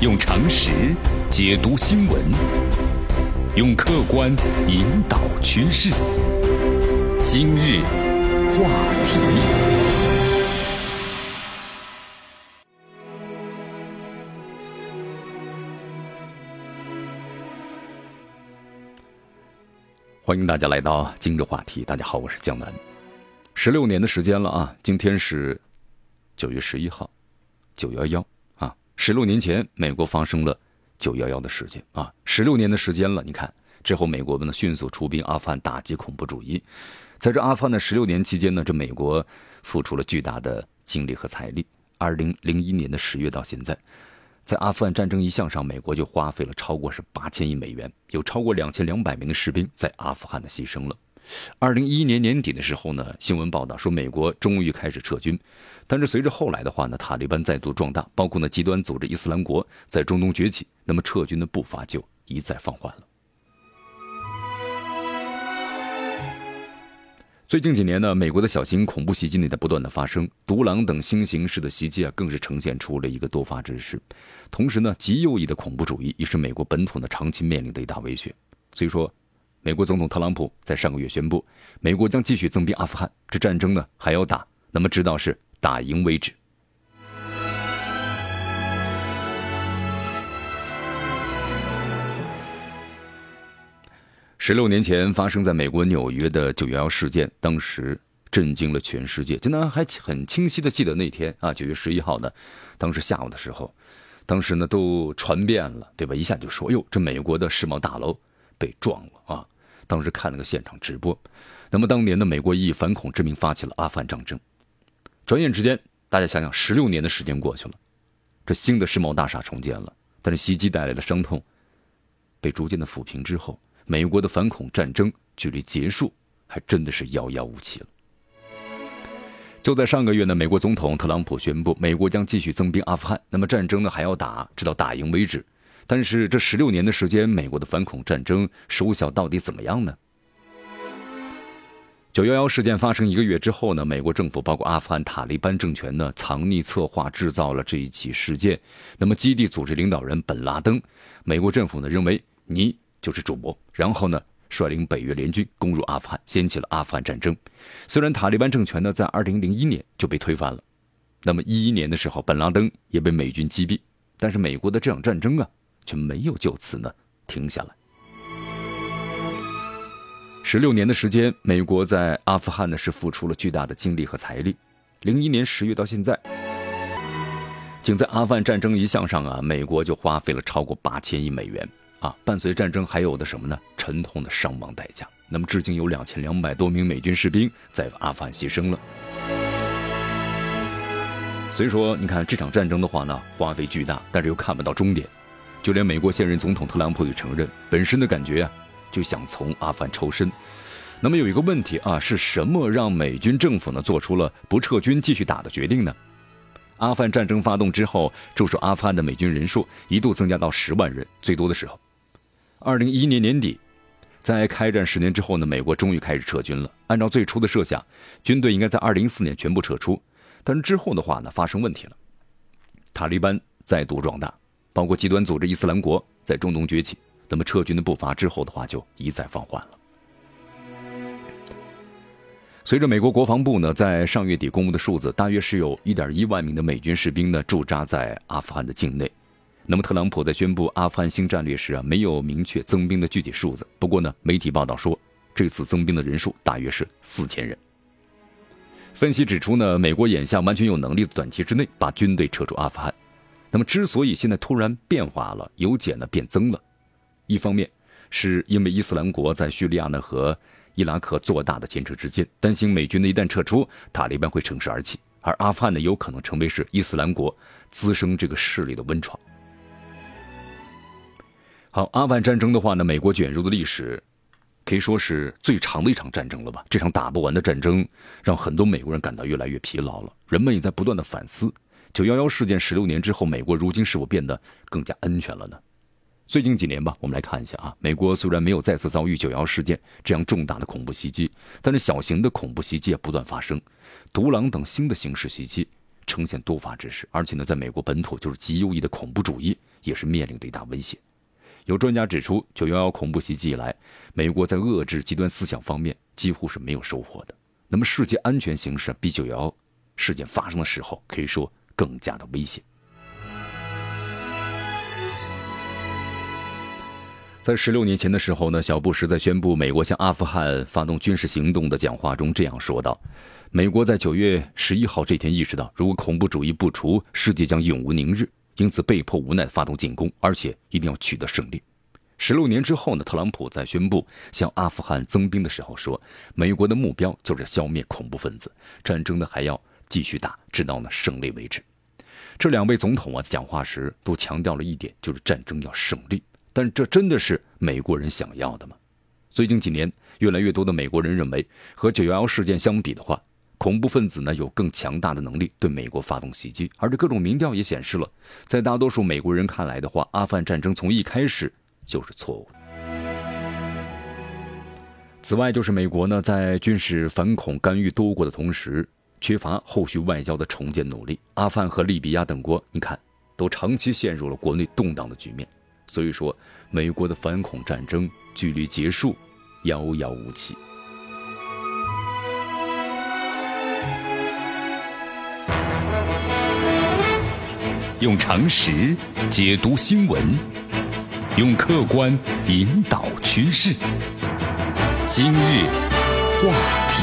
用常识解读新闻，用客观引导趋势。今日话题，欢迎大家来到今日话题。大家好，我是江南。十六年的时间了啊，今天是九月十一号，九幺幺。十六年前，美国发生了九幺幺的事件啊！十六年的时间了，你看之后，美国呢迅速出兵阿富汗打击恐怖主义。在这阿富汗的十六年期间呢，这美国付出了巨大的精力和财力。二零零一年的十月到现在，在阿富汗战争一项上，美国就花费了超过是八千亿美元，有超过两千两百名的士兵在阿富汗的牺牲了。二零一一年年底的时候呢，新闻报道说美国终于开始撤军。但是随着后来的话呢，塔利班再度壮大，包括呢极端组织伊斯兰国在中东崛起，那么撤军的步伐就一再放缓了。最近几年呢，美国的小型恐怖袭击呢在不断的发生，独狼等新形式的袭击啊，更是呈现出了一个多发之势。同时呢，极右翼的恐怖主义也是美国本土呢长期面临的一大威胁。所以说，美国总统特朗普在上个月宣布，美国将继续增兵阿富汗，这战争呢还要打，那么直到是。打赢为止。十六年前发生在美国纽约的九幺幺事件，当时震惊了全世界。真的还很清晰的记得那天啊，九月十一号呢，当时下午的时候，当时呢都传遍了，对吧？一下就说：“哟，这美国的世贸大楼被撞了啊！”当时看了个现场直播。那么当年的美国以反恐之名发起了阿富汗战争。转眼之间，大家想想，十六年的时间过去了，这新的世贸大厦重建了，但是袭击带来的伤痛被逐渐的抚平之后，美国的反恐战争距离结束还真的是遥遥无期了。就在上个月呢，美国总统特朗普宣布，美国将继续增兵阿富汗，那么战争呢还要打，直到打赢为止。但是这十六年的时间，美国的反恐战争收效到底怎么样呢？九幺幺事件发生一个月之后呢，美国政府包括阿富汗塔利班政权呢，藏匿策划制造了这一起事件。那么基地组织领导人本拉登，美国政府呢认为你就是主谋，然后呢率领北约联军攻入阿富汗，掀起了阿富汗战争。虽然塔利班政权呢在二零零一年就被推翻了，那么一一年的时候本拉登也被美军击毙，但是美国的这场战争啊却没有就此呢停下来。十六年的时间，美国在阿富汗呢是付出了巨大的精力和财力。零一年十月到现在，仅在阿富汗战争一项上啊，美国就花费了超过八千亿美元啊。伴随战争还有的什么呢？沉痛的伤亡代价。那么至今有两千两百多名美军士兵在阿富汗牺牲了。所以说，你看这场战争的话呢，花费巨大，但是又看不到终点。就连美国现任总统特朗普也承认，本身的感觉啊。就想从阿富汗抽身，那么有一个问题啊，是什么让美军政府呢做出了不撤军继续打的决定呢？阿富汗战争发动之后，驻守阿富汗的美军人数一度增加到十万人，最多的时候，二零一一年年底，在开战十年之后呢，美国终于开始撤军了。按照最初的设想，军队应该在二零一四年全部撤出，但是之后的话呢，发生问题了，塔利班再度壮大，包括极端组织伊斯兰国在中东崛起。那么撤军的步伐之后的话就一再放缓了。随着美国国防部呢在上月底公布的数字，大约是有一点一万名的美军士兵呢驻扎在阿富汗的境内。那么特朗普在宣布阿富汗新战略时啊，没有明确增兵的具体数字。不过呢，媒体报道说，这次增兵的人数大约是四千人。分析指出呢，美国眼下完全有能力短期之内把军队撤出阿富汗。那么之所以现在突然变化了，由减呢变增了。一方面，是因为伊斯兰国在叙利亚呢和伊拉克做大的坚持之间，担心美军呢一旦撤出，塔利班会乘势而起，而阿富汗呢有可能成为是伊斯兰国滋生这个势力的温床。好，阿富汗战争的话呢，美国卷入的历史可以说是最长的一场战争了吧？这场打不完的战争，让很多美国人感到越来越疲劳了。人们也在不断的反思：九幺幺事件十六年之后，美国如今是否变得更加安全了呢？最近几年吧，我们来看一下啊。美国虽然没有再次遭遇九幺事件这样重大的恐怖袭击，但是小型的恐怖袭击也不断发生，独狼等新的形式袭击，呈现多发之势，而且呢，在美国本土就是极右翼的恐怖主义也是面临的一大威胁。有专家指出，九幺幺恐怖袭击以来，美国在遏制极端思想方面几乎是没有收获的。那么，世界安全形势比九幺幺事件发生的时候可以说更加的危险。在十六年前的时候呢，小布什在宣布美国向阿富汗发动军事行动的讲话中这样说道：“美国在九月十一号这天意识到，如果恐怖主义不除，世界将永无宁日。”因此被迫无奈发动进攻，而且一定要取得胜利。十六年之后呢，特朗普在宣布向阿富汗增兵的时候说：“美国的目标就是消灭恐怖分子，战争呢还要继续打，直到呢胜利为止。”这两位总统啊，讲话时都强调了一点，就是战争要胜利。但这真的是美国人想要的吗？最近几年，越来越多的美国人认为，和九幺幺事件相比的话，恐怖分子呢有更强大的能力对美国发动袭击，而这各种民调也显示了，在大多数美国人看来的话，阿富汗战争从一开始就是错误。此外，就是美国呢在军事反恐干预多国的同时，缺乏后续外交的重建努力。阿富汗和利比亚等国，你看都长期陷入了国内动荡的局面，所以说美国的反恐战争距离结束遥遥无期。用常识解读新闻，用客观引导趋势。今日话题。